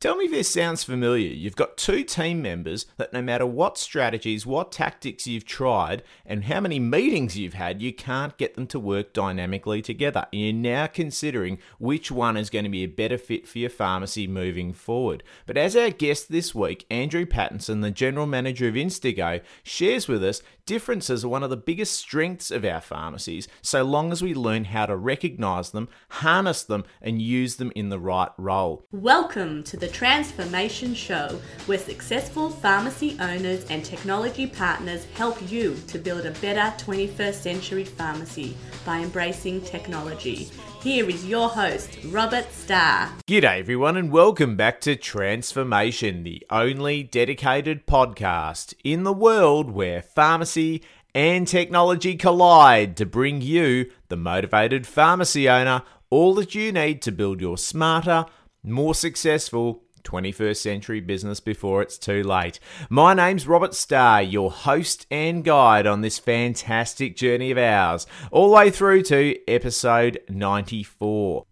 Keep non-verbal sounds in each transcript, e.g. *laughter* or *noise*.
Tell me if this sounds familiar. You've got two team members that no matter what strategies, what tactics you've tried, and how many meetings you've had, you can't get them to work dynamically together. And you're now considering which one is going to be a better fit for your pharmacy moving forward. But as our guest this week, Andrew Pattinson, the general manager of Instigo, shares with us differences are one of the biggest strengths of our pharmacies, so long as we learn how to recognize them, harness them, and use them in the right role. Welcome to the Transformation Show, where successful pharmacy owners and technology partners help you to build a better 21st century pharmacy by embracing technology. Here is your host, Robert Starr. G'day, everyone, and welcome back to Transformation, the only dedicated podcast in the world where pharmacy and technology collide to bring you, the motivated pharmacy owner, all that you need to build your smarter, more successful 21st century business before it's too late. My name's Robert Starr, your host and guide on this fantastic journey of ours, all the way through to episode 94.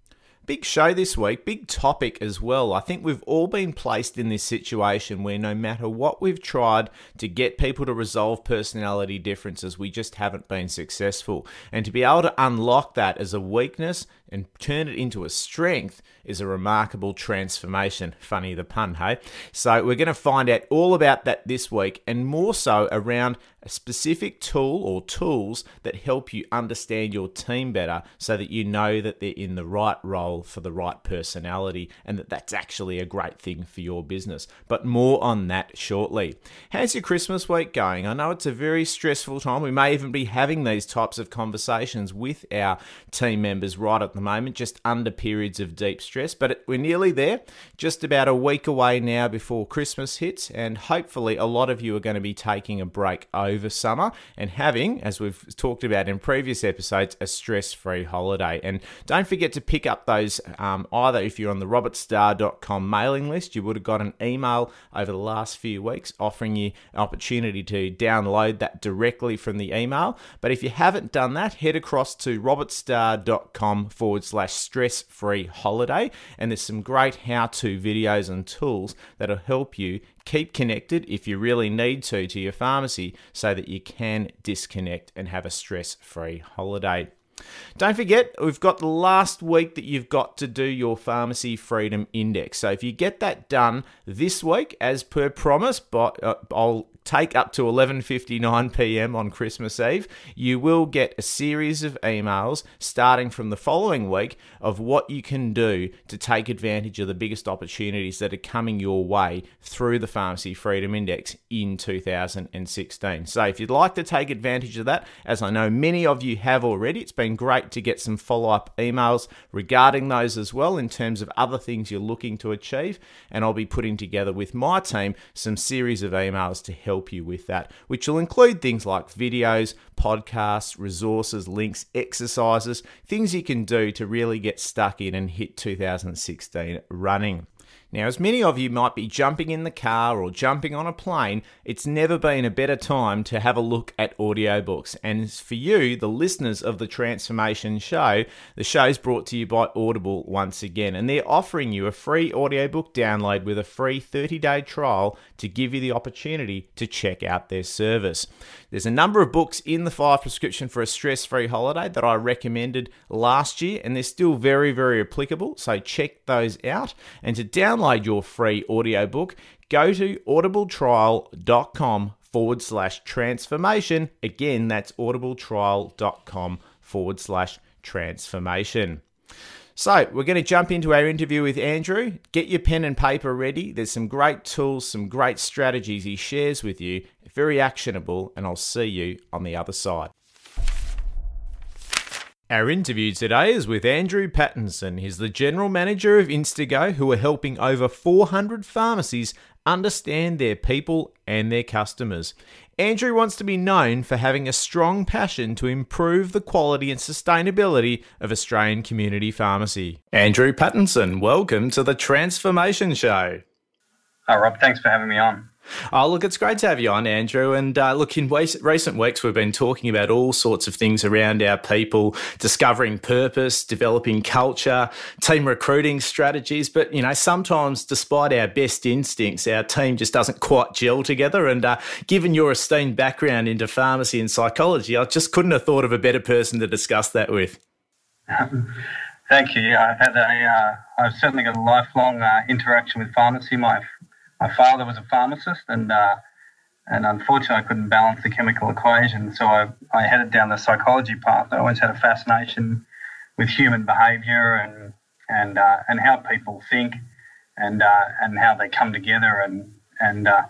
Big show this week, big topic as well. I think we've all been placed in this situation where no matter what we've tried to get people to resolve personality differences, we just haven't been successful. And to be able to unlock that as a weakness and turn it into a strength is a remarkable transformation. Funny the pun, hey? So, we're going to find out all about that this week and more so around a specific tool or tools that help you understand your team better so that you know that they're in the right role for the right personality and that that's actually a great thing for your business. But more on that shortly. How's your Christmas week going? I know it's a very stressful time. We may even be having these types of conversations with our team members right at the moment, just under periods of deep stress. But we're nearly there, just about a week away now before Christmas hits, and hopefully a lot of you are going to be taking a break over summer and having, as we've talked about in previous episodes, a stress free holiday. And don't forget to pick up those um, either if you're on the robertstar.com mailing list, you would have got an email over the last few weeks offering you an opportunity to download that directly from the email. But if you haven't done that, head across to robertstar.com forward slash stress free holiday. And there's some great how to videos and tools that'll help you keep connected if you really need to to your pharmacy so that you can disconnect and have a stress free holiday. Don't forget, we've got the last week that you've got to do your Pharmacy Freedom Index. So if you get that done this week, as per promise, but uh, I'll take up to 11:59 p.m. on Christmas Eve, you will get a series of emails starting from the following week of what you can do to take advantage of the biggest opportunities that are coming your way through the Pharmacy Freedom Index in 2016. So if you'd like to take advantage of that, as I know many of you have already, it's been great to get some follow-up emails regarding those as well in terms of other things you're looking to achieve, and I'll be putting together with my team some series of emails to help help you with that, which will include things like videos, podcasts, resources, links, exercises, things you can do to really get stuck in and hit 2016 running. Now, as many of you might be jumping in the car or jumping on a plane, it's never been a better time to have a look at audiobooks. And for you, the listeners of the Transformation Show, the show is brought to you by Audible once again. And they're offering you a free audiobook download with a free 30 day trial to give you the opportunity to check out their service. There's a number of books in the five prescription for a stress free holiday that I recommended last year, and they're still very, very applicable. So check those out. And to download your free audiobook, go to audibletrial.com forward slash transformation. Again, that's audibletrial.com forward slash transformation. So, we're going to jump into our interview with Andrew. Get your pen and paper ready. There's some great tools, some great strategies he shares with you. Very actionable, and I'll see you on the other side. Our interview today is with Andrew Pattinson. He's the general manager of Instigo, who are helping over 400 pharmacies understand their people and their customers. Andrew wants to be known for having a strong passion to improve the quality and sustainability of Australian community pharmacy. Andrew Pattinson, welcome to the Transformation Show. Hi, Rob. Thanks for having me on. Oh, look, it's great to have you on, Andrew. And uh, look, in recent weeks, we've been talking about all sorts of things around our people, discovering purpose, developing culture, team recruiting strategies. But, you know, sometimes, despite our best instincts, our team just doesn't quite gel together. And uh, given your esteemed background into pharmacy and psychology, I just couldn't have thought of a better person to discuss that with. *laughs* Thank you. I've had a, uh, I've certainly got a lifelong uh, interaction with pharmacy. My my father was a pharmacist, and uh, and unfortunately, I couldn't balance the chemical equation. So I, I headed down the psychology path. I always had a fascination with human behaviour and and uh, and how people think, and uh, and how they come together, and and uh,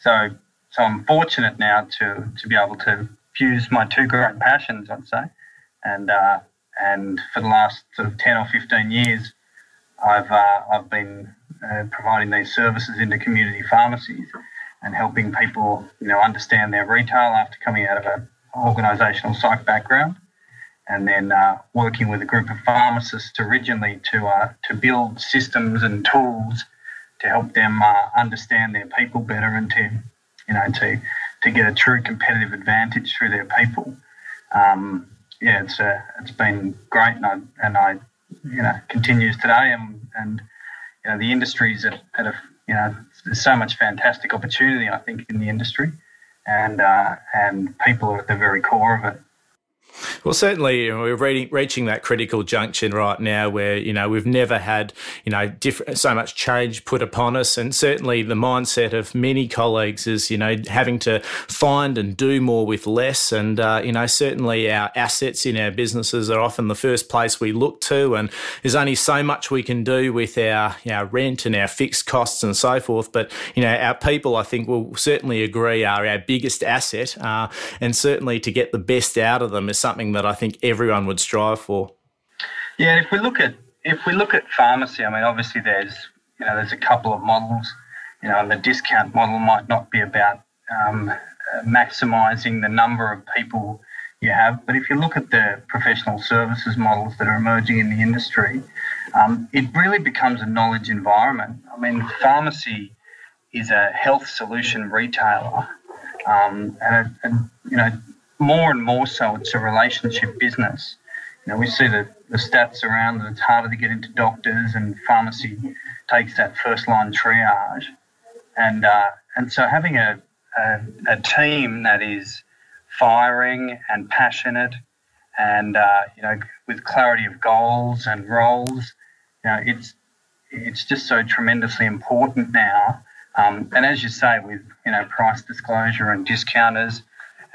so so I'm fortunate now to to be able to fuse my two great passions, I'd say, and uh, and for the last sort of ten or fifteen years, I've uh, I've been uh, providing these services into community pharmacies and helping people, you know, understand their retail after coming out of an organisational psych background, and then uh, working with a group of pharmacists originally to uh, to build systems and tools to help them uh, understand their people better and to, you know, to to get a true competitive advantage through their people. Um, yeah, it's uh, it's been great, and I and I, you know, continues today, and and you know, the industry's at, at a, you know, there's so much fantastic opportunity, I think, in the industry, and uh, and people are at the very core of it. Well, certainly you know, we're reading, reaching that critical junction right now where you know we've never had you know different, so much change put upon us, and certainly the mindset of many colleagues is you know having to find and do more with less, and uh, you know certainly our assets in our businesses are often the first place we look to, and there's only so much we can do with our our rent and our fixed costs and so forth. But you know our people, I think, will certainly agree are our biggest asset, uh, and certainly to get the best out of them is something that I think everyone would strive for. Yeah, if we look at if we look at pharmacy, I mean, obviously there's you know there's a couple of models. You know, and the discount model might not be about um, maximising the number of people you have, but if you look at the professional services models that are emerging in the industry, um, it really becomes a knowledge environment. I mean, pharmacy is a health solution retailer, um, and, and you know more and more so, it's a relationship business. You know, we see the, the stats around that it's harder to get into doctors, and pharmacy takes that first line triage. And uh, and so having a, a, a team that is firing and passionate, and uh, you know, with clarity of goals and roles, you know, it's it's just so tremendously important now. Um, and as you say, with you know price disclosure and discounters,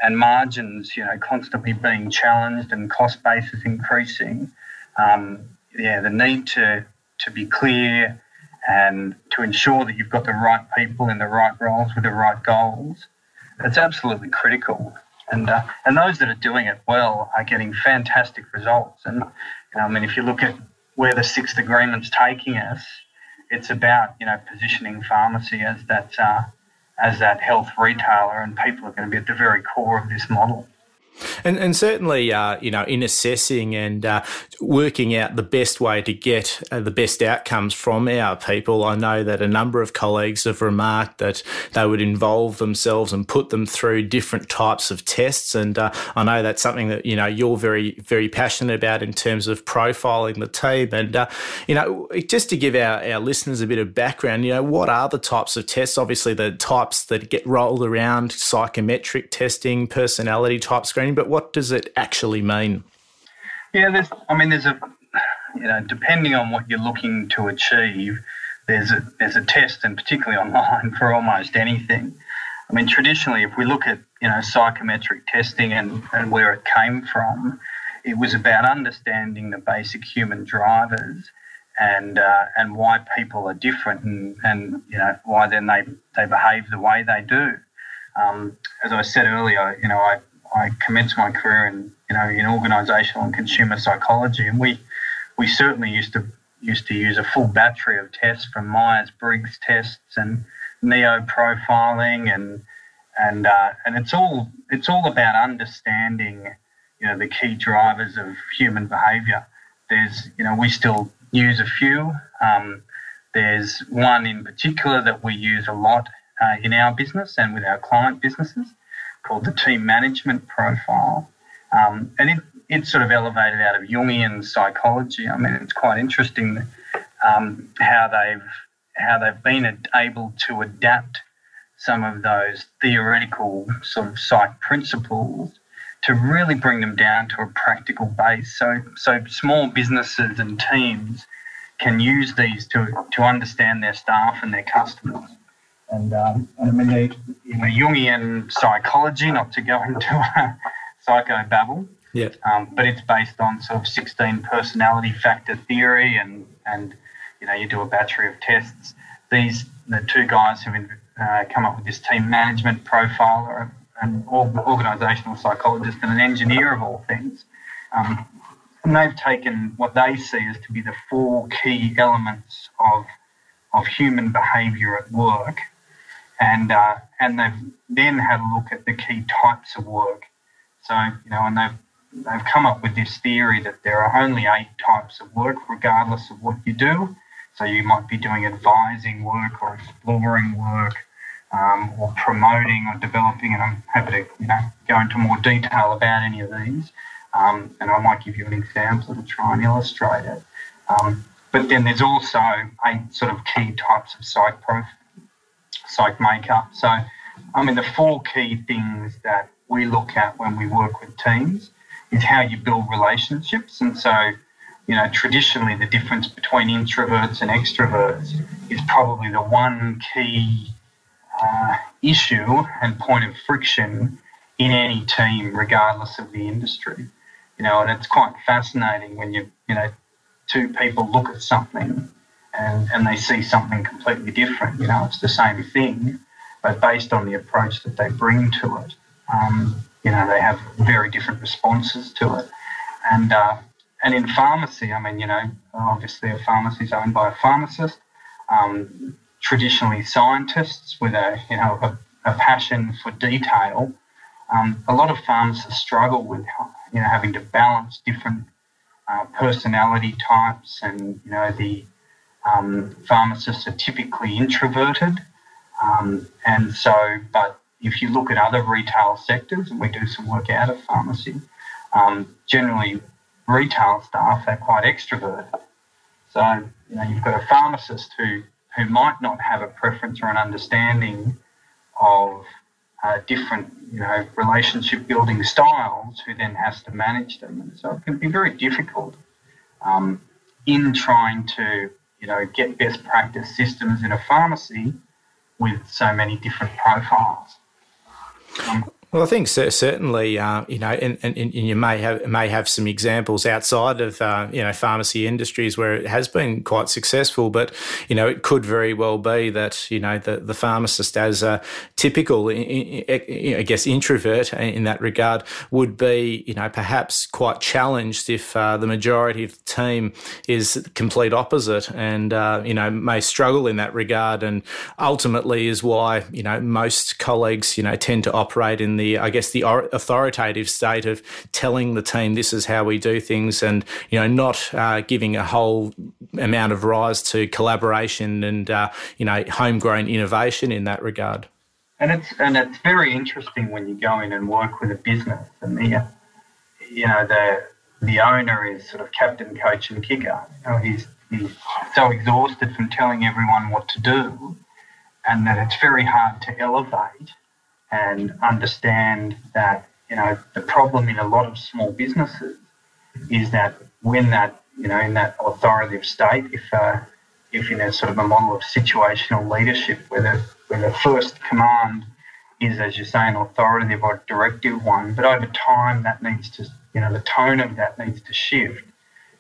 and margins, you know, constantly being challenged and cost bases increasing, um, yeah, the need to to be clear and to ensure that you've got the right people in the right roles with the right goals, it's absolutely critical. And uh, and those that are doing it well are getting fantastic results. And you know, I mean, if you look at where the sixth agreement's taking us, it's about you know positioning pharmacy as that. Uh, as that health retailer, and people are going to be at the very core of this model. And, and certainly, uh, you know, in assessing and uh, working out the best way to get uh, the best outcomes from our people, I know that a number of colleagues have remarked that they would involve themselves and put them through different types of tests. And uh, I know that's something that, you know, you're very, very passionate about in terms of profiling the team. And, uh, you know, just to give our, our listeners a bit of background, you know, what are the types of tests? Obviously, the types that get rolled around psychometric testing, personality type but what does it actually mean? Yeah, there's. I mean, there's a. You know, depending on what you're looking to achieve, there's a there's a test, and particularly *laughs* online for almost anything. I mean, traditionally, if we look at you know psychometric testing and, and where it came from, it was about understanding the basic human drivers and uh, and why people are different and, and you know why then they they behave the way they do. Um, as I said earlier, you know I I commenced my career in you know in organisational and consumer psychology, and we we certainly used to used to use a full battery of tests from Myers Briggs tests and NEO profiling and and uh, and it's all it's all about understanding you know the key drivers of human behaviour. There's you know we still use a few. Um, there's one in particular that we use a lot, uh, in our business and with our client businesses called the team management profile. Um, and it, it's sort of elevated out of Jungian psychology. I mean, it's quite interesting um, how they've how they've been able to adapt some of those theoretical sort of psych principles to really bring them down to a practical base. So, so small businesses and teams can use these to, to understand their staff and their customers. And, um, and I mean, the you know, Jungian psychology, not to go into a psycho babble, yeah. Um, but it's based on sort of 16 personality factor theory, and and you know you do a battery of tests. These the two guys who've uh, come up with this team management profile are an organisational psychologist and an engineer of all things. Um, and they've taken what they see as to be the four key elements of of human behaviour at work, and uh, and they've then had a look at the key types of work. So you know, and they've they've come up with this theory that there are only eight types of work, regardless of what you do. So you might be doing advising work or exploring work, um, or promoting or developing, and I'm happy to you know go into more detail about any of these. Um, and I might give you an example to try and illustrate it. Um, but then there's also eight sort of key types of psych prof- psych makeup. So, I mean, the four key things that we look at when we work with teams is how you build relationships. And so, you know, traditionally the difference between introverts and extroverts is probably the one key uh, issue and point of friction in any team, regardless of the industry. You know, and it's quite fascinating when you, you know, two people look at something and, and they see something completely different. You know, it's the same thing, but based on the approach that they bring to it. Um, you know, they have very different responses to it. And uh, and in pharmacy, I mean, you know, obviously a pharmacy is owned by a pharmacist. Um, traditionally, scientists with a you know a, a passion for detail. Um, a lot of pharmacists struggle with you know having to balance different uh, personality types, and you know the um, pharmacists are typically introverted, um, and so but if you look at other retail sectors, and we do some work out of pharmacy, um, generally retail staff are quite extroverted. So, you know, you've got a pharmacist who, who might not have a preference or an understanding of uh, different, you know, relationship building styles who then has to manage them. And so it can be very difficult um, in trying to, you know, get best practice systems in a pharmacy with so many different profiles. Um, well, I think certainly, uh, you know, and, and, and, you may have may have some examples outside of uh, you know pharmacy industries where it has been quite successful, but you know it could very well be that you know the, the pharmacist, as a typical, I guess, introvert in that regard, would be you know perhaps quite challenged if uh, the majority of the team is complete opposite, and uh, you know may struggle in that regard, and ultimately is why you know most colleagues you know tend to operate in the, I guess, the authoritative state of telling the team this is how we do things, and you know, not uh, giving a whole amount of rise to collaboration and uh, you know, homegrown innovation in that regard. And it's and it's very interesting when you go in and work with a business, and the you know the the owner is sort of captain, coach, and kicker. You know, he's he's so exhausted from telling everyone what to do, and that it's very hard to elevate and understand that you know the problem in a lot of small businesses is that when that you know in that authoritative state, if uh, if in a sort of a model of situational leadership where the where the first command is, as you say, an authoritative or directive one, but over time that needs to you know the tone of that needs to shift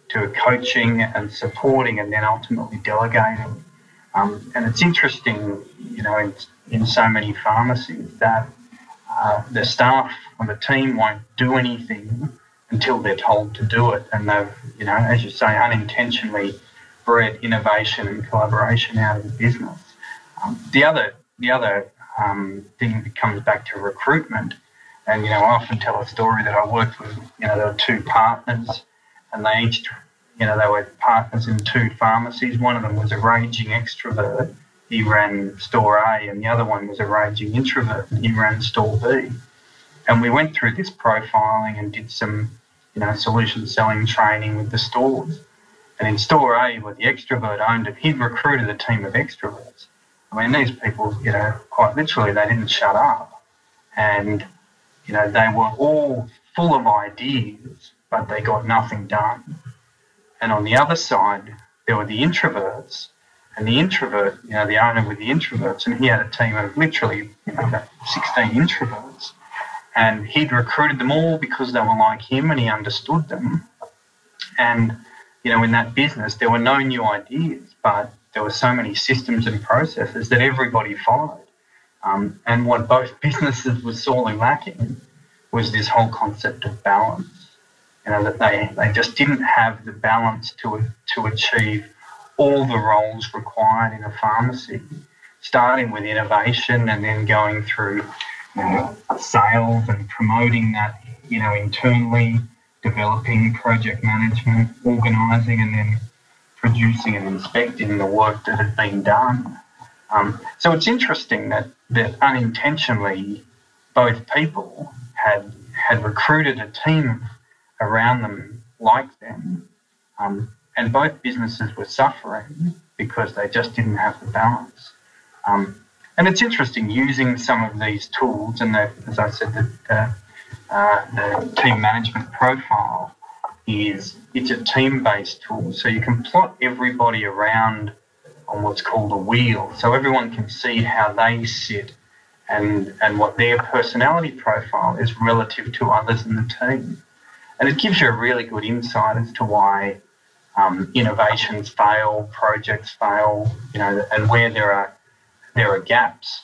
to a coaching and supporting and then ultimately delegating. Um, and it's interesting, you know, in, in so many pharmacies that uh, the staff on the team won't do anything until they're told to do it. And they've, you know, as you say, unintentionally bred innovation and collaboration out of the business. Um, the other, the other um, thing that comes back to recruitment, and you know, I often tell a story that I worked with. You know, there were two partners, and they each, you know, they were partners in two pharmacies. One of them was a raging extrovert, he ran store A, and the other one was a raging introvert, he ran store B. And we went through this profiling and did some, you know, solution selling training with the stores. And in store A, where the extrovert owned it, he'd recruited a team of extroverts. I mean, these people, you know, quite literally, they didn't shut up. And, you know, they were all full of ideas, but they got nothing done. And on the other side, there were the introverts. And the introvert, you know, the owner with the introverts, and he had a team of literally, you know, 16 introverts. And he'd recruited them all because they were like him and he understood them. And, you know, in that business, there were no new ideas, but there were so many systems and processes that everybody followed. Um, and what both *laughs* businesses were sorely lacking was this whole concept of balance. You know, that they, they just didn't have the balance to, to achieve all the roles required in a pharmacy, starting with innovation and then going through you know, sales and promoting that, you know, internally, developing project management, organising, and then producing and inspecting the work that had been done. Um, so it's interesting that, that unintentionally both people had had recruited a team around them like them, um, and both businesses were suffering because they just didn't have the balance. Um, and it's interesting using some of these tools, and the, as I said, the, the, uh, the team management profile is it's a team-based tool, so you can plot everybody around on what's called a wheel, so everyone can see how they sit and and what their personality profile is relative to others in the team, and it gives you a really good insight as to why um, innovations fail, projects fail, you know, and where there are there are gaps.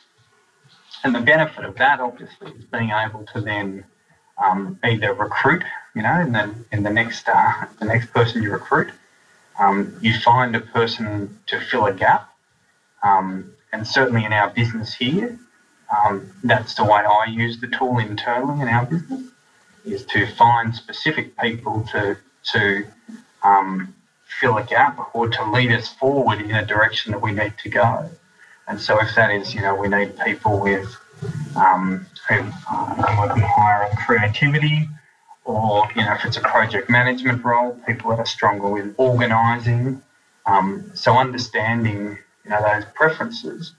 And the benefit of that, obviously, is being able to then um, either recruit, you know, in the in the next uh, the next person you recruit, um, you find a person to fill a gap. Um, and certainly in our business here, um, that's the way I use the tool internally in our business, is to find specific people to to um, fill a gap or to lead us forward in a direction that we need to go. And so if that is, you know, we need people with um, who uh, might be higher in creativity, or you know, if it's a project management role, people that are stronger with organising. Um, so understanding, you know, those preferences,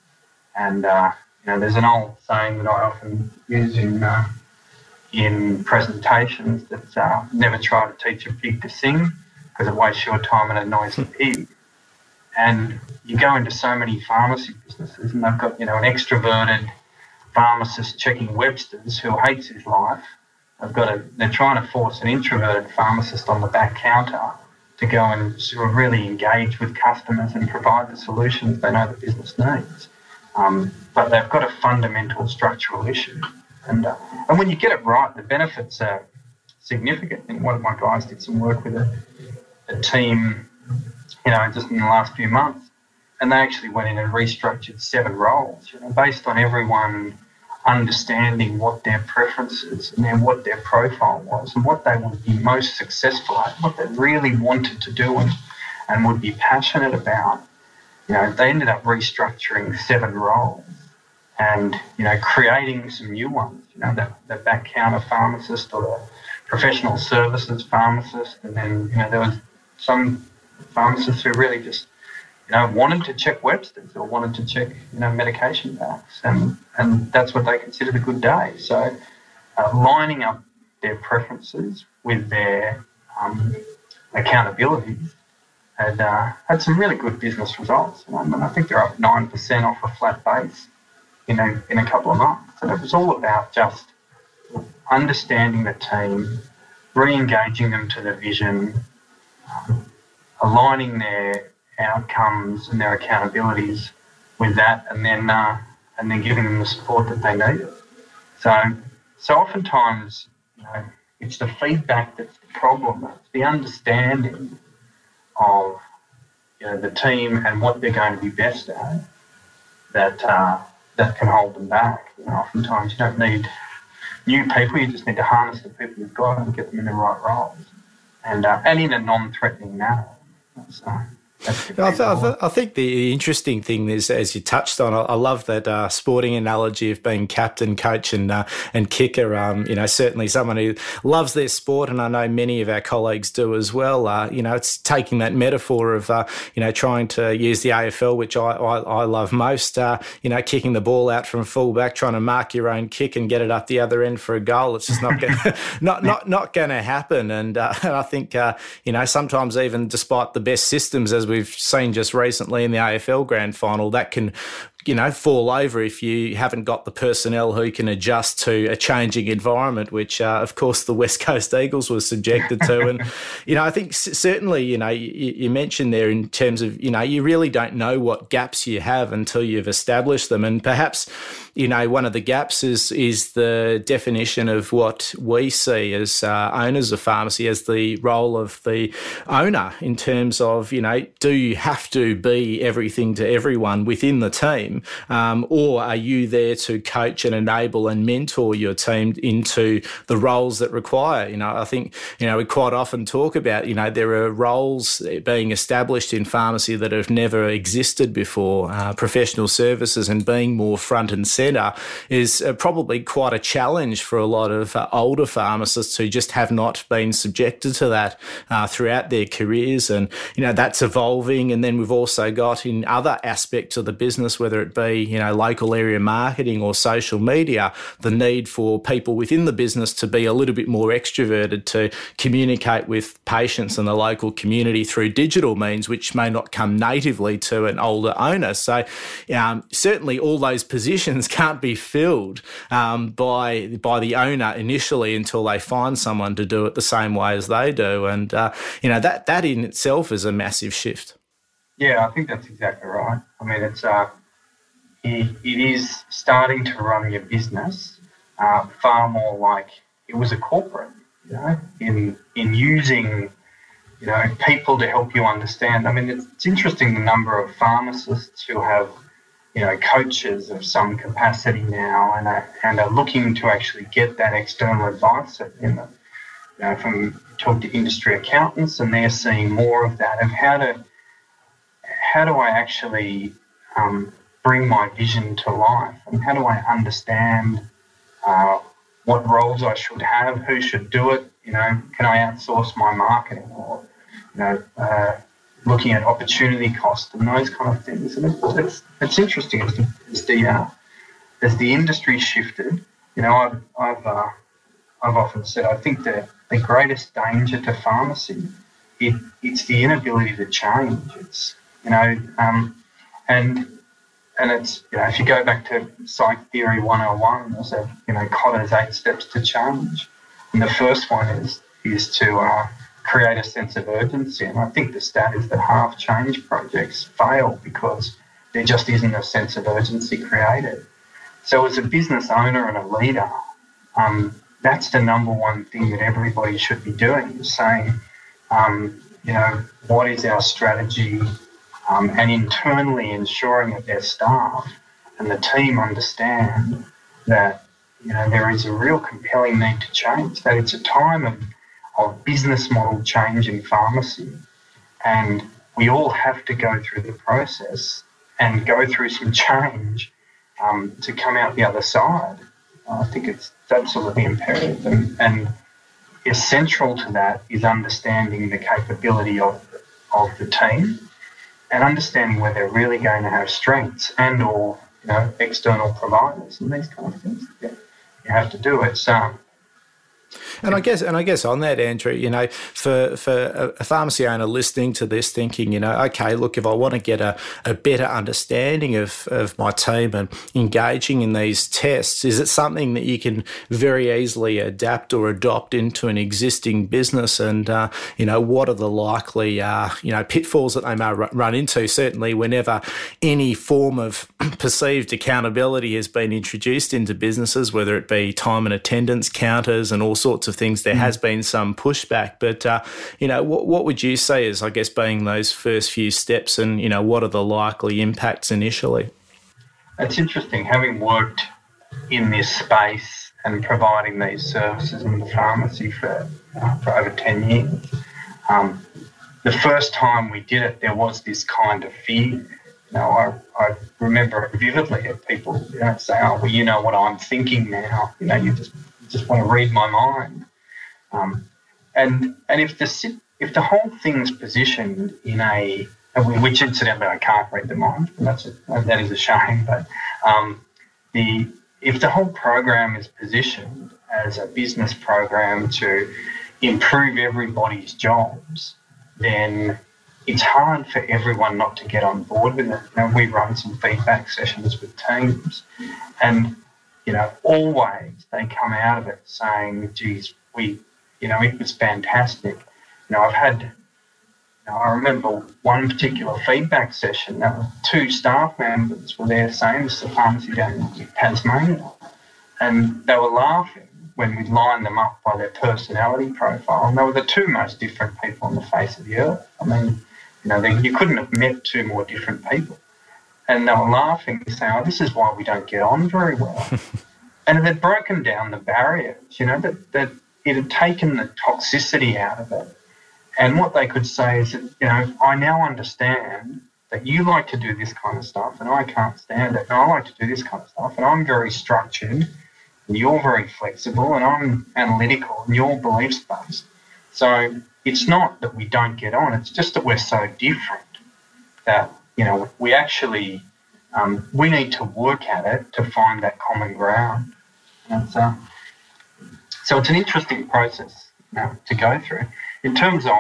and uh, you know, there's an old saying that I often use in uh, in presentations that uh, never try to teach a pig to sing because it wastes your time and annoys the *laughs* pig. And you go into so many pharmacy businesses, and they've got you know an extroverted pharmacist checking Webster's who hates his life. They've got a, they're trying to force an introverted pharmacist on the back counter to go and sort of really engage with customers and provide the solutions they know the business needs. Um, but they've got a fundamental structural issue. And, uh, and when you get it right, the benefits are significant. And one of my guys did some work with a, a team you know, just in the last few months. And they actually went in and restructured seven roles, you know, based on everyone understanding what their preferences and then what their profile was and what they would be most successful at, what they really wanted to do and, and would be passionate about. You know, they ended up restructuring seven roles and, you know, creating some new ones, you know, that, that back counter pharmacist or the professional services pharmacist. And then, you know, there was some pharmacists who really just you know wanted to check Webster's or wanted to check you know medication packs, and and that's what they considered a good day. So uh, lining up their preferences with their um, accountability had uh, had some really good business results. And I think they're up nine percent off a flat base in a in a couple of months, and it was all about just understanding the team, re-engaging them to the vision. Aligning their outcomes and their accountabilities with that, and then uh, and then giving them the support that they need. So so oftentimes, you know, it's the feedback that's the problem. It's the understanding of you know the team and what they're going to be best at that uh, that can hold them back. You know, oftentimes you don't need new people; you just need to harness the people you've got and get them in the right roles, and uh, and in a non-threatening manner. So, I, th- I, th- I, think the interesting thing is, as you touched on, I, I love that uh, sporting analogy of being captain, coach, and uh, and kicker. Um, you know, certainly someone who loves their sport, and I know many of our colleagues do as well. Uh, you know, it's taking that metaphor of uh, you know trying to use the AFL, which I I, I love most. Uh, you know, kicking the ball out from fullback, trying to mark your own kick and get it up the other end for a goal. It's just not gonna, *laughs* not not not going to happen. And, uh, *laughs* and I think you know sometimes even despite the best systems as we've seen just recently in the AFL grand final, that can you know, fall over if you haven't got the personnel who can adjust to a changing environment, which, uh, of course, the West Coast Eagles were subjected to. And, *laughs* you know, I think certainly, you know, you, you, mentioned there in terms of, you know, you really don't know what gaps you have until you've established them. And perhaps, you know, one of the gaps is is the definition of what we see as uh, owners of pharmacy as the role of the owner in terms of, you know, do you have to be everything to everyone within the team, um, or are you there to coach and enable and mentor your team into the roles that require? You know, I think you know we quite often talk about, you know, there are roles being established in pharmacy that have never existed before, uh, professional services, and being more front and centre is uh, probably quite a challenge for a lot of uh, older pharmacists who just have not been subjected to that uh, throughout their careers. And, you know, that's evolving. And then we've also got in other aspects of the business, whether it be, you know, local area marketing or social media, the need for people within the business to be a little bit more extroverted to communicate with patients and the local community through digital means, which may not come natively to an older owner. So, um, certainly all those positions *laughs* can't be filled um, by by the owner initially until they find someone to do it the same way as they do, and uh, you know that that in itself is a massive shift. Yeah, I think that's exactly right. I mean, it's uh, it, it is starting to run your business uh, far more like it was a corporate, you know, in in using you know people to help you understand. I mean, it's, it's interesting the number of pharmacists who have you know, coaches of some capacity now and are, and are looking to actually get that external advice in. You know, from talk to industry accountants, and they're seeing more of that of how to how do I actually um, bring my vision to life, and how do I understand uh, what roles I should have, who should do it. You know, can I outsource my marketing, or you know, uh, looking at opportunity cost and those kind of things. And it's, it's interesting as the, as as the industry shifted. You know, I've, I've, uh, I've often said I think the, the greatest danger to pharmacy it, it's the inability to change. It's you know, um, and and it's you know if you go back to Psych Theory 101, there's a you know Kotter's eight steps to change, and the first one is is to uh, create a sense of urgency. And I think the stat is that half change projects fail because there just isn't a sense of urgency created. So, as a business owner and a leader, um, that's the number one thing that everybody should be doing is saying, um, you know, what is our strategy? Um, and internally ensuring that their staff and the team understand that, you know, there is a real compelling need to change, that it's a time of of business model change in pharmacy. And we all have to go through the process and go through some change um, to come out the other side. I think it's absolutely imperative. And, and essential to that is understanding the capability of, of the team and understanding where they're really going to have strengths and or you know external providers and these kind of things. Yeah, you have to do it. So and I guess, and I guess on that, Andrew, you know, for for a pharmacy owner listening to this, thinking, you know, okay, look, if I want to get a, a better understanding of, of my team and engaging in these tests, is it something that you can very easily adapt or adopt into an existing business? And uh, you know, what are the likely, uh, you know, pitfalls that they may run into? Certainly, whenever any form of *clears throat* perceived accountability has been introduced into businesses, whether it be time and attendance counters and all sorts of things, there mm. has been some pushback. But, uh, you know, what, what would you say is, I guess, being those first few steps and, you know, what are the likely impacts initially? It's interesting. Having worked in this space and providing these services in the pharmacy for, uh, for over 10 years, um, the first time we did it, there was this kind of fear. You know, I, I remember vividly of people you know, saying, "Oh, well, you know what I'm thinking now. You know, you just just want to read my mind." Um, and and if the if the whole thing's positioned in a which incidentally I can't read the mind, that's a, that is a shame. But um, the if the whole program is positioned as a business program to improve everybody's jobs, then it's hard for everyone not to get on board with it. You we run some feedback sessions with teams, and you know, always they come out of it saying, "Geez, we, you know, it was fantastic." You know, I've had you know, I remember one particular feedback session that two staff members were there saying this is a pharmacy down in Tasmania, and they were laughing when we lined them up by their personality profile, and they were the two most different people on the face of the earth. I mean, you know, they, you couldn't have met two more different people. And they were laughing, saying, "Oh, this is why we don't get on very well." *laughs* and it had broken down the barriers, you know, that, that it had taken the toxicity out of it and what they could say is that, you know, I now understand that you like to do this kind of stuff and I can't stand it. And I like to do this kind of stuff and I'm very structured and you're very flexible and I'm analytical and you're beliefs based. So it's not that we don't get on, it's just that we're so different that, you know, we actually, um, we need to work at it to find that common ground. And uh, so it's an interesting process you know, to go through. In terms of,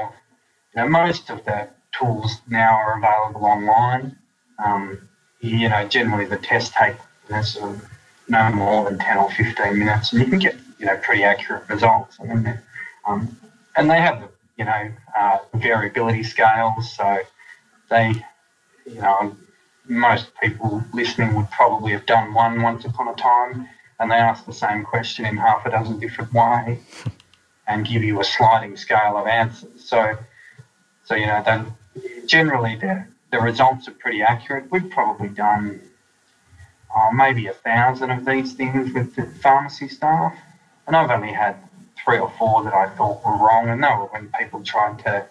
you know, most of the tools now are available online. Um, you know, generally the tests take you know, sort of no more than 10 or 15 minutes, and you can get, you know, pretty accurate results. I mean, um, and they have, you know, uh, variability scales, so they, you know, most people listening would probably have done one once upon a time, and they ask the same question in half a dozen different ways *laughs* and give you a sliding scale of answers. So, so you know, then generally the, the results are pretty accurate. We've probably done oh, maybe a thousand of these things with the pharmacy staff, and I've only had three or four that I thought were wrong, and they were when people tried to,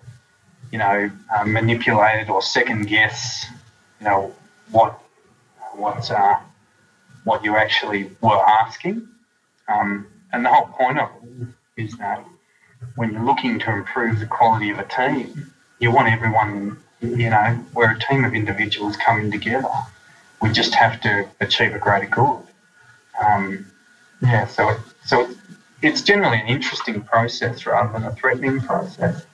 you know, uh, manipulate it or second guess, you know, what what uh, what you actually were asking. Um, and the whole point of it is that when you're looking to improve the quality of a team, you want everyone, you know, we're a team of individuals coming together. We just have to achieve a greater good. Um, yeah, so it, so it's generally an interesting process rather than a threatening process.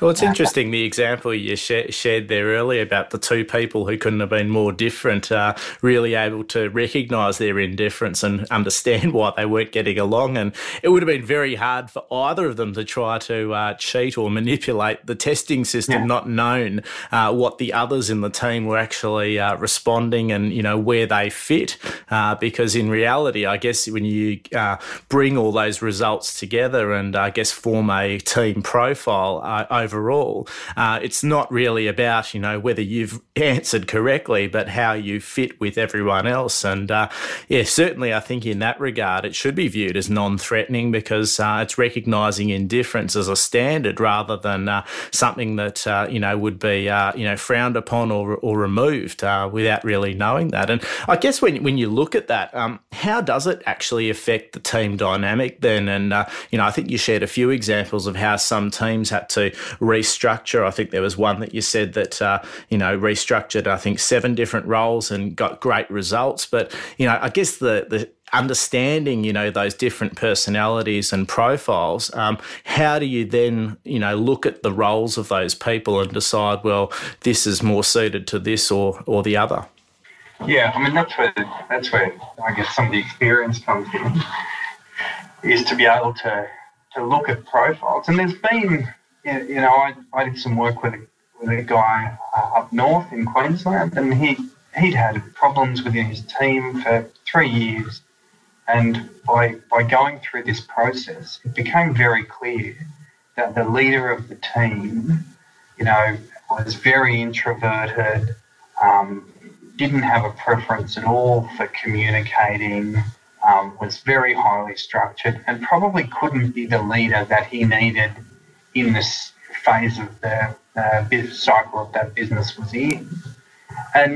Well, it's interesting the example you sh- shared there earlier about the two people who couldn't have been more different, uh, really able to recognise their indifference and understand why they weren't getting along. And it would have been very hard for either of them to try to uh, cheat or manipulate the testing system, yeah. not known uh, what the others in the team were actually uh, responding and you know where they fit. Uh, because in reality, I guess when you uh, bring all those results together and I guess form a team profile over overall. Uh, it's not really about, you know, whether you've *laughs* answered correctly, but how you fit with everyone else. And uh, yeah, certainly I think in that regard, it should be viewed as non threatening because uh, it's recognizing indifference as a standard rather than uh, something that, uh, you know, would be, uh, you know, frowned upon or, or removed without really knowing that. And I guess when, when you look at that, um, how does it actually affect the team dynamic then? And, you know, I think you shared a few examples of how some teams had to restructure. I think there was one that you said that, uh, you know, restructured, I think, seven different roles and got great results. But, you know, I guess the, the, understanding you know those different personalities and profiles um, how do you then you know look at the roles of those people and decide well this is more suited to this or or the other yeah i mean that's where that's where i guess some of the experience comes in is to be able to to look at profiles and there's been you know, I, I did some work with a, with a guy uh, up north in Queensland, and he he'd had problems within his team for three years. And by by going through this process, it became very clear that the leader of the team, you know, was very introverted, um, didn't have a preference at all for communicating, um, was very highly structured, and probably couldn't be the leader that he needed in this phase of the uh, cycle that business was in. And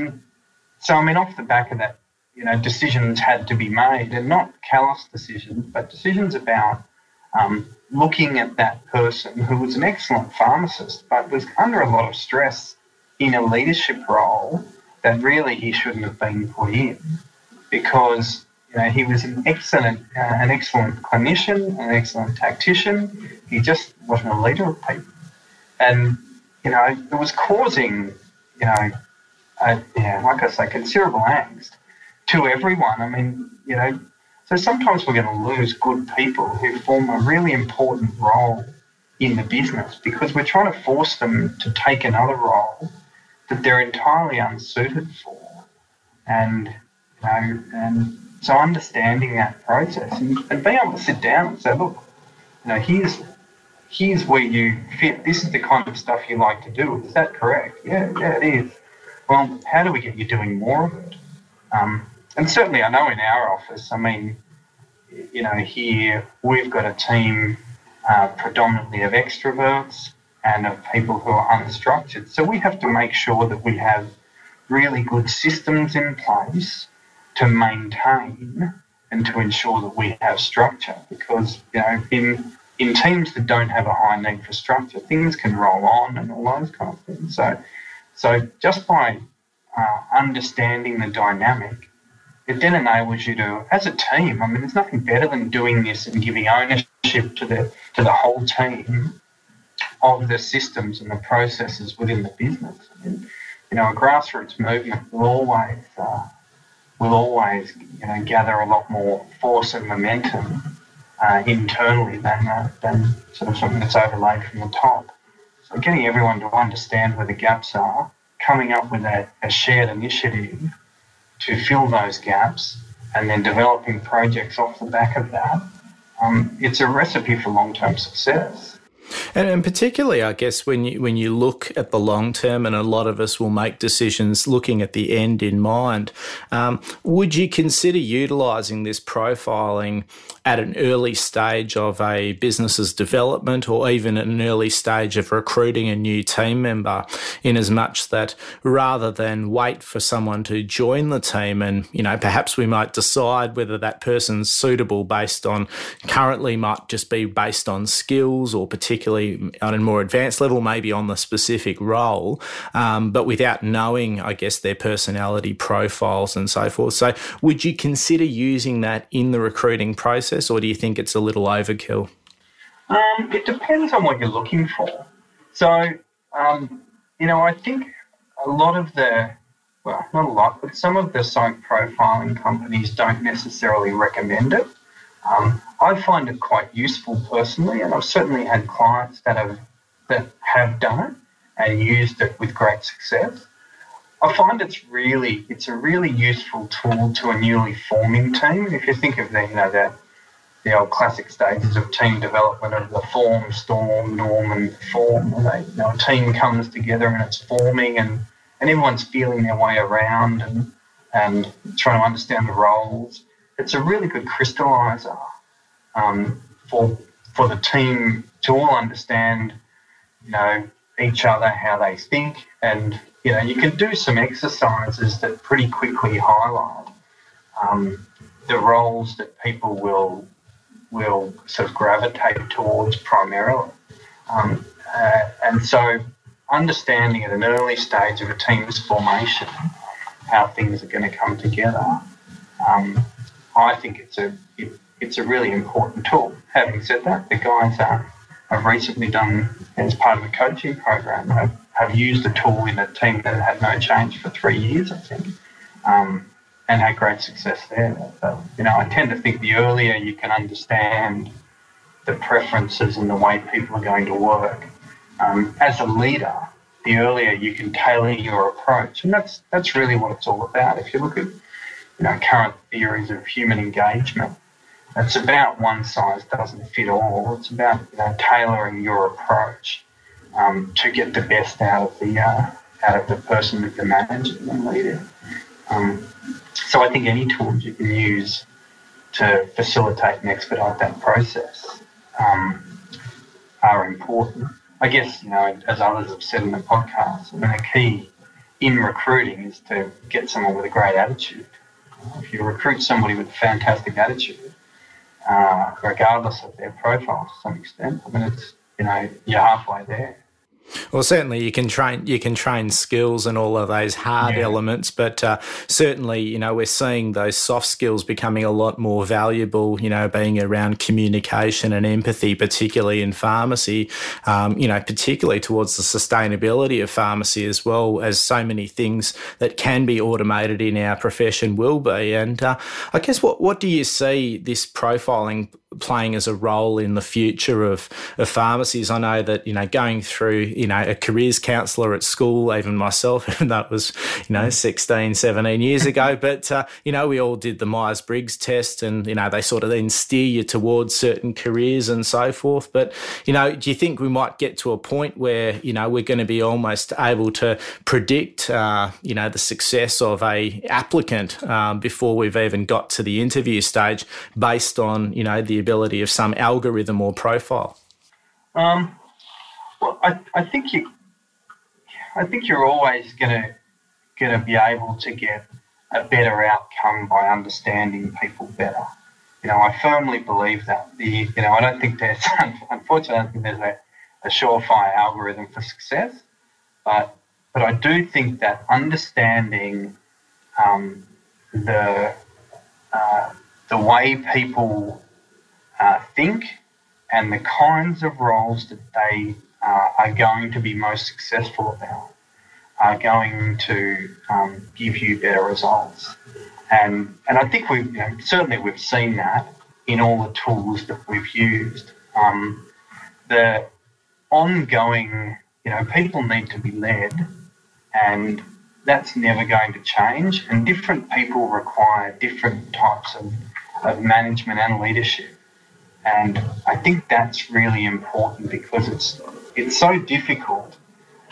so, I mean, off the back of that, you know, decisions had to be made, and not callous decisions, but decisions about um, looking at that person who was an excellent pharmacist, but was under a lot of stress in a leadership role that really he shouldn't have been put in, because you he was an excellent, uh, an excellent clinician, an excellent tactician. He just wasn't a leader of people, and you know it was causing, you know, uh, yeah, like I say, considerable angst to everyone. I mean, you know, so sometimes we're going to lose good people who form a really important role in the business because we're trying to force them to take another role that they're entirely unsuited for. And, you know, and so understanding that process and, and being able to sit down and say, look, you know, here's here's where you fit. This is the kind of stuff you like to do. Is that correct? Yeah, yeah, it is. Well, how do we get you doing more of it? Um, and certainly, I know in our office, I mean, you know, here we've got a team uh, predominantly of extroverts and of people who are unstructured. So we have to make sure that we have really good systems in place to maintain and to ensure that we have structure because, you know, in in teams that don't have a high need for structure, things can roll on and all those kind of things. So so just by uh, understanding the dynamic, it then enables you to, as a team. I mean, there's nothing better than doing this and giving ownership to the to the whole team of the systems and the processes within the business. I mean, you know, a grassroots movement will always uh, will always you know gather a lot more force and momentum uh, internally than uh, than sort of something that's overlaid from the top. So getting everyone to understand where the gaps are, coming up with a, a shared initiative to fill those gaps, and then developing projects off the back of that, um, it's a recipe for long-term success. And, and particularly, I guess, when you when you look at the long term, and a lot of us will make decisions looking at the end in mind, um, would you consider utilising this profiling at an early stage of a business's development, or even at an early stage of recruiting a new team member? In as much that rather than wait for someone to join the team, and you know, perhaps we might decide whether that person's suitable based on currently might just be based on skills or particular particularly on a more advanced level, maybe on the specific role, um, but without knowing, I guess, their personality profiles and so forth. So, would you consider using that in the recruiting process, or do you think it's a little overkill? Um, it depends on what you're looking for. So, um, you know, I think a lot of the well, not a lot, but some of the psych profiling companies don't necessarily recommend it. Um, I find it quite useful personally, and I've certainly had clients that have that have done it and used it with great success. I find it's really it's a really useful tool to a newly forming team. If you think of the you know the the old classic stages of team development of the form, storm, norm, and form. They, you know, a team comes together and it's forming, and, and everyone's feeling their way around and and trying to understand the roles it's a really good crystallizer um, for for the team to all understand, you know, each other, how they think, and you know, you can do some exercises that pretty quickly highlight um, the roles that people will will sort of gravitate towards primarily, um, uh, and so understanding at an early stage of a team's formation how things are going to come together. Um, I think it's a it, it's a really important tool. Having said that, the guys have recently done as part of a coaching program have, have used the tool in a team that had no change for three years, I think, um, and had great success there. You know, I tend to think the earlier you can understand the preferences and the way people are going to work um, as a leader, the earlier you can tailor your approach, and that's that's really what it's all about. If you look at you know, current theories of human engagement. It's about one size doesn't fit all. It's about you know, tailoring your approach um, to get the best out of the uh, out of the person that you're managing and leading. Um, so I think any tools you can use to facilitate and expedite that process um, are important. I guess, you know, as others have said in the podcast, I mean, a key in recruiting is to get someone with a great attitude. If you recruit somebody with a fantastic attitude, uh, regardless of their profile to some extent, I mean, it's, you know, you're halfway there. Well, certainly you can train you can train skills and all of those hard yeah. elements, but uh, certainly you know we're seeing those soft skills becoming a lot more valuable. You know, being around communication and empathy, particularly in pharmacy. Um, you know, particularly towards the sustainability of pharmacy as well as so many things that can be automated in our profession will be. And uh, I guess what what do you see this profiling playing as a role in the future of, of pharmacies. I know that, you know, going through, you know, a careers counsellor at school, even myself, even though it was, you know, 16, 17 years *laughs* ago, but, uh, you know, we all did the Myers Briggs test and, you know, they sort of then steer you towards certain careers and so forth. But, you know, do you think we might get to a point where, you know, we're going to be almost able to predict, uh, you know, the success of a applicant um, before we've even got to the interview stage based on, you know, the ability of some algorithm or profile? Um, well, I, I think you, I think you're always going to going to be able to get a better outcome by understanding people better. You know, I firmly believe that. The you know, I don't think there's *laughs* unfortunately I don't think there's a, a surefire algorithm for success, but but I do think that understanding um, the uh, the way people uh, think and the kinds of roles that they uh, are going to be most successful about are going to um, give you better results. And, and I think we've, you know, certainly we've seen that in all the tools that we've used. Um, the ongoing, you know, people need to be led and that's never going to change. And different people require different types of, of management and leadership. And I think that's really important because it's it's so difficult,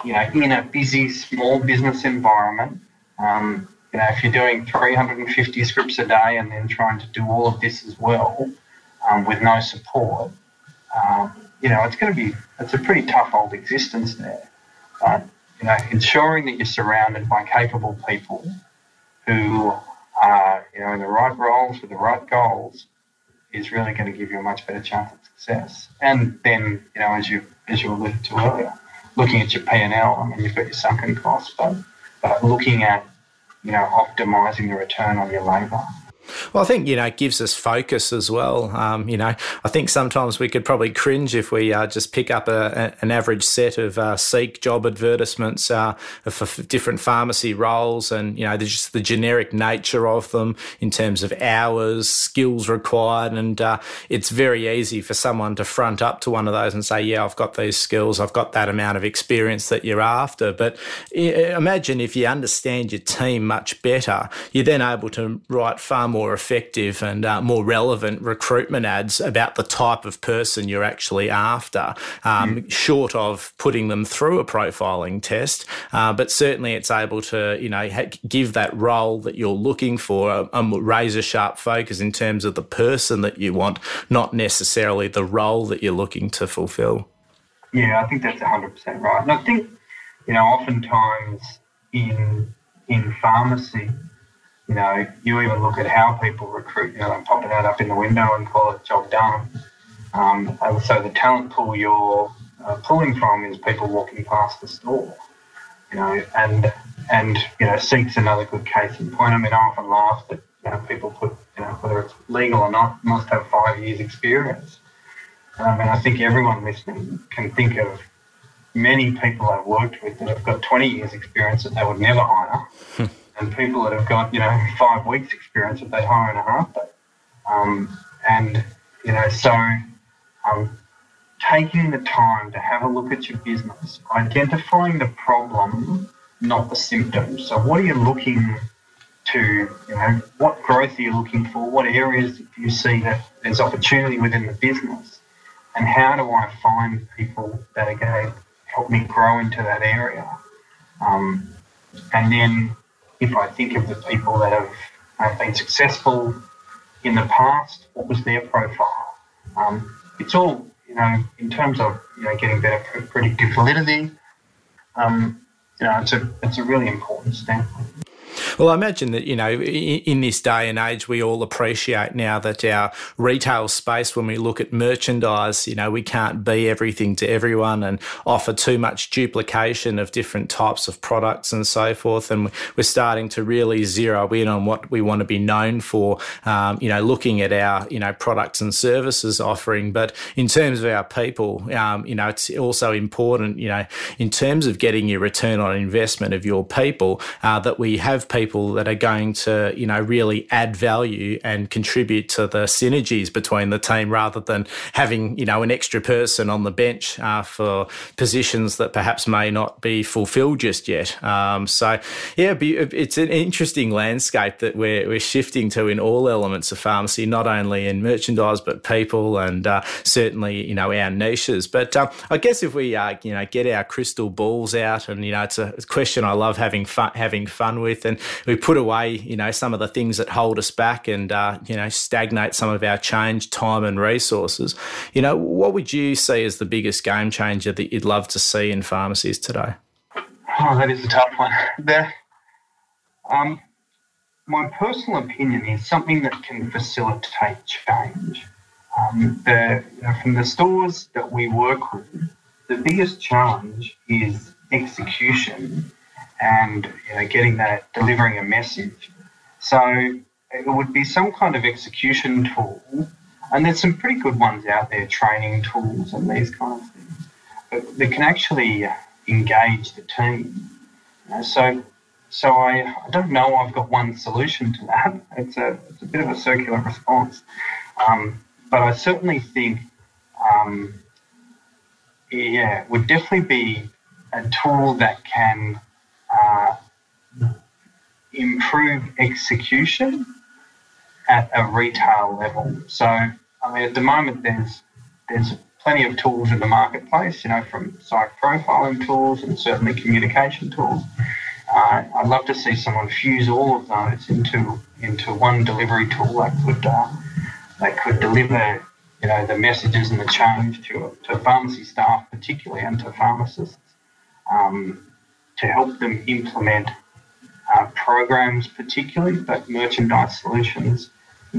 you know, in a busy small business environment. Um, you know, if you're doing 350 scripts a day and then trying to do all of this as well um, with no support, um, you know, it's going to be it's a pretty tough old existence there. But you know, ensuring that you're surrounded by capable people who are you know in the right roles with the right goals is really going to give you a much better chance of success. And then, you know, as you as you alluded to earlier, looking at your P and L, I mean, you've got your sunken costs, but but looking at you know optimizing the return on your labour well, I think, you know, it gives us focus as well. Um, you know, I think sometimes we could probably cringe if we uh, just pick up a, a, an average set of uh, Seek job advertisements uh, for different pharmacy roles and, you know, just the generic nature of them in terms of hours, skills required. And uh, it's very easy for someone to front up to one of those and say, yeah, I've got these skills, I've got that amount of experience that you're after. But imagine if you understand your team much better, you're then able to write far more more effective and uh, more relevant recruitment ads about the type of person you're actually after, um, mm. short of putting them through a profiling test. Uh, but certainly, it's able to you know ha- give that role that you're looking for a, a razor sharp focus in terms of the person that you want, not necessarily the role that you're looking to fulfil. Yeah, I think that's 100% right. And I think, you know, oftentimes in in pharmacy, you know, you even look at how people recruit, you know, they pop it out up in the window and call it job done. Um, and so the talent pool you're uh, pulling from is people walking past the store, you know, and, and, you know, Seek's another good case in point. I mean, I often laugh that, you know, people put, you know, whether it's legal or not, must have five years experience. Um, and I think everyone listening can think of many people I've worked with that have got 20 years experience that they would never hire. *laughs* and people that have got you know five weeks experience that they hire in a heartbeat. Um, and you know, so um, taking the time to have a look at your business, identifying the problem, not the symptoms. So, what are you looking to? You know, what growth are you looking for? What areas do you see that there's opportunity within the business? And how do I find people that are going to help me grow into that area? Um, and then if I think of the people that have, have been successful in the past, what was their profile? Um, it's all you know, in terms of you know getting better predictive validity, um, you know, it's a it's a really important standpoint. Well, I imagine that, you know, in this day and age, we all appreciate now that our retail space, when we look at merchandise, you know, we can't be everything to everyone and offer too much duplication of different types of products and so forth. And we're starting to really zero in on what we want to be known for, um, you know, looking at our, you know, products and services offering. But in terms of our people, um, you know, it's also important, you know, in terms of getting your return on investment of your people, uh, that we have people that are going to, you know, really add value and contribute to the synergies between the team rather than having, you know, an extra person on the bench uh, for positions that perhaps may not be fulfilled just yet. Um, so, yeah, it's an interesting landscape that we're, we're shifting to in all elements of pharmacy, not only in merchandise, but people and uh, certainly, you know, our niches. But uh, I guess if we, uh, you know, get our crystal balls out and, you know, it's a question I love having fun, having fun with. And we put away, you know, some of the things that hold us back and, uh, you know, stagnate some of our change, time, and resources. You know, what would you see as the biggest game changer that you'd love to see in pharmacies today? Oh, that is a tough one. There, um, my personal opinion is something that can facilitate change. Um, the, you know, from the stores that we work with, the biggest challenge is execution and you know, getting that, delivering a message. So it would be some kind of execution tool, and there's some pretty good ones out there, training tools and these kind of things, but that can actually engage the team. Know, so, so I, I don't know. I've got one solution to that. *laughs* It's a it's a bit of a circular response, um, but I certainly think, um, yeah, would definitely be a tool that can uh, improve execution at a retail level. So, I mean, at the moment, there's there's plenty of tools in the marketplace, you know, from psych profiling tools and certainly communication tools. Uh, I'd love to see someone fuse all of those into into one delivery tool that could uh, that could deliver, you know, the messages and the change to to pharmacy staff, particularly, and to pharmacists. Um, to help them implement uh, programs, particularly, but merchandise solutions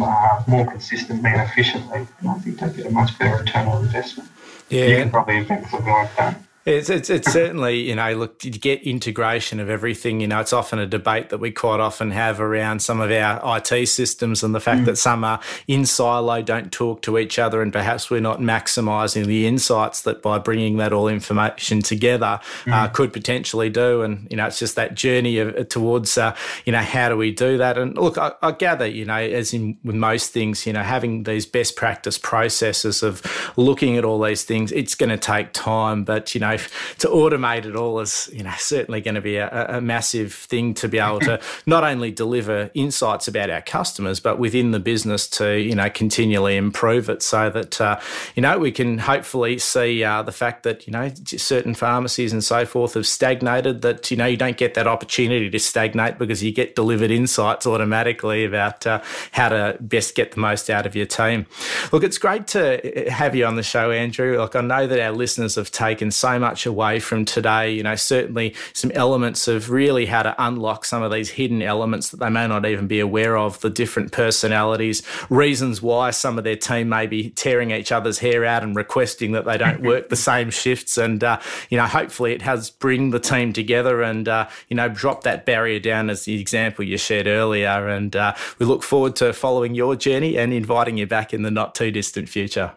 uh, more consistently and efficiently. And I think they get a much better return on investment. Yeah. You can probably invent something like that. It's, it's, it's certainly, you know, look, you get integration of everything, you know, it's often a debate that we quite often have around some of our IT systems and the fact mm. that some are in silo, don't talk to each other, and perhaps we're not maximising the insights that by bringing that all information together mm. uh, could potentially do. And, you know, it's just that journey of, towards, uh, you know, how do we do that? And look, I, I gather, you know, as in with most things, you know, having these best practice processes of looking at all these things, it's going to take time, but, you know, to automate it all is, you know, certainly going to be a, a massive thing to be able to *laughs* not only deliver insights about our customers, but within the business to, you know, continually improve it so that, uh, you know, we can hopefully see uh, the fact that, you know, certain pharmacies and so forth have stagnated, that, you know, you don't get that opportunity to stagnate because you get delivered insights automatically about uh, how to best get the most out of your team. Look, it's great to uh, have you on the show, Andrew. Like, I know that our listeners have taken so much much away from today. You know, certainly some elements of really how to unlock some of these hidden elements that they may not even be aware of, the different personalities, reasons why some of their team may be tearing each other's hair out and requesting that they don't work the same shifts. And, uh, you know, hopefully it has bring the team together and, uh, you know, drop that barrier down as the example you shared earlier. And uh, we look forward to following your journey and inviting you back in the not too distant future.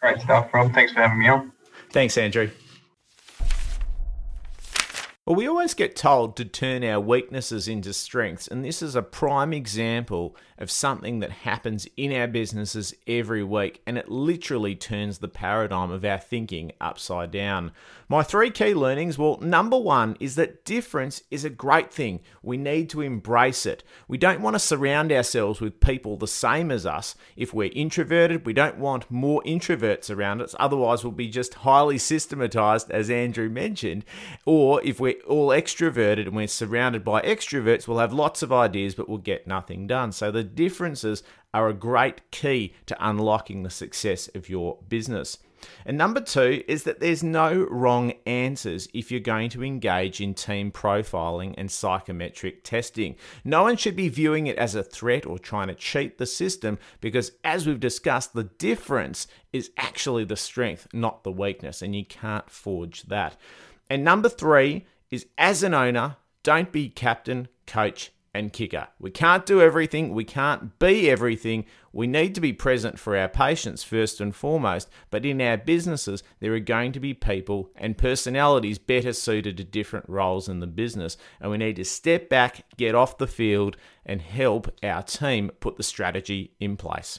Great stuff, Rob. Thanks for having me on. Thanks, Andrew. Well, we always get told to turn our weaknesses into strengths, and this is a prime example of something that happens in our businesses every week, and it literally turns the paradigm of our thinking upside down. My three key learnings well, number one is that difference is a great thing. We need to embrace it. We don't want to surround ourselves with people the same as us. If we're introverted, we don't want more introverts around us, otherwise, we'll be just highly systematized, as Andrew mentioned. Or if we're all extroverted and we're surrounded by extroverts, we'll have lots of ideas, but we'll get nothing done. So the differences are a great key to unlocking the success of your business. And number two is that there's no wrong answers if you're going to engage in team profiling and psychometric testing. No one should be viewing it as a threat or trying to cheat the system because, as we've discussed, the difference is actually the strength, not the weakness, and you can't forge that. And number three is as an owner, don't be captain, coach, and kicker. We can't do everything, we can't be everything. We need to be present for our patients first and foremost, but in our businesses, there are going to be people and personalities better suited to different roles in the business, and we need to step back, get off the field, and help our team put the strategy in place.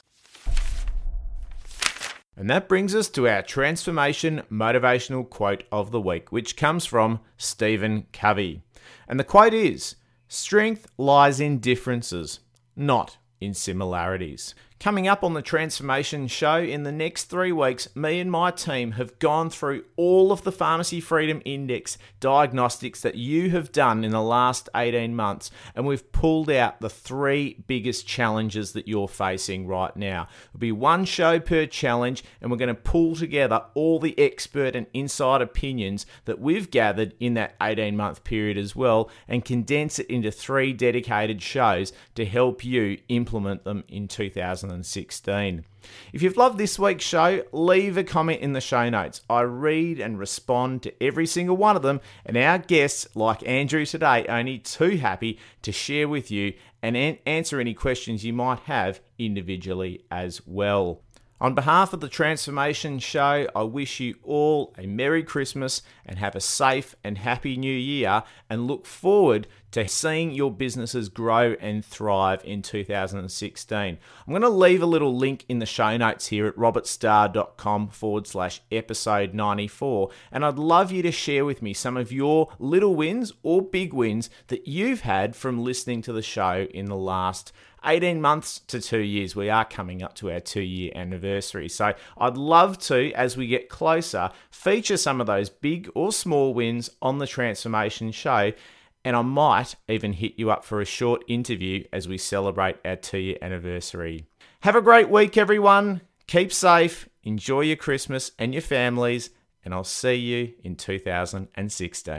And that brings us to our transformation motivational quote of the week, which comes from Stephen Covey. And the quote is Strength lies in differences, not in similarities. Coming up on the Transformation Show in the next three weeks, me and my team have gone through all of the Pharmacy Freedom Index diagnostics that you have done in the last 18 months, and we've pulled out the three biggest challenges that you're facing right now. It'll be one show per challenge, and we're going to pull together all the expert and inside opinions that we've gathered in that 18 month period as well, and condense it into three dedicated shows to help you implement them in 2000. 2016. If you've loved this week's show, leave a comment in the show notes. I read and respond to every single one of them, and our guests, like Andrew today, are only too happy to share with you and an- answer any questions you might have individually as well. On behalf of the Transformation Show, I wish you all a Merry Christmas and have a safe and happy New Year and look forward to seeing your businesses grow and thrive in 2016. I'm going to leave a little link in the show notes here at robertstar.com forward slash episode 94. And I'd love you to share with me some of your little wins or big wins that you've had from listening to the show in the last 18 months to two years. We are coming up to our two year anniversary. So I'd love to, as we get closer, feature some of those big or small wins on the Transformation Show. And I might even hit you up for a short interview as we celebrate our two year anniversary. Have a great week, everyone. Keep safe, enjoy your Christmas and your families, and I'll see you in 2016.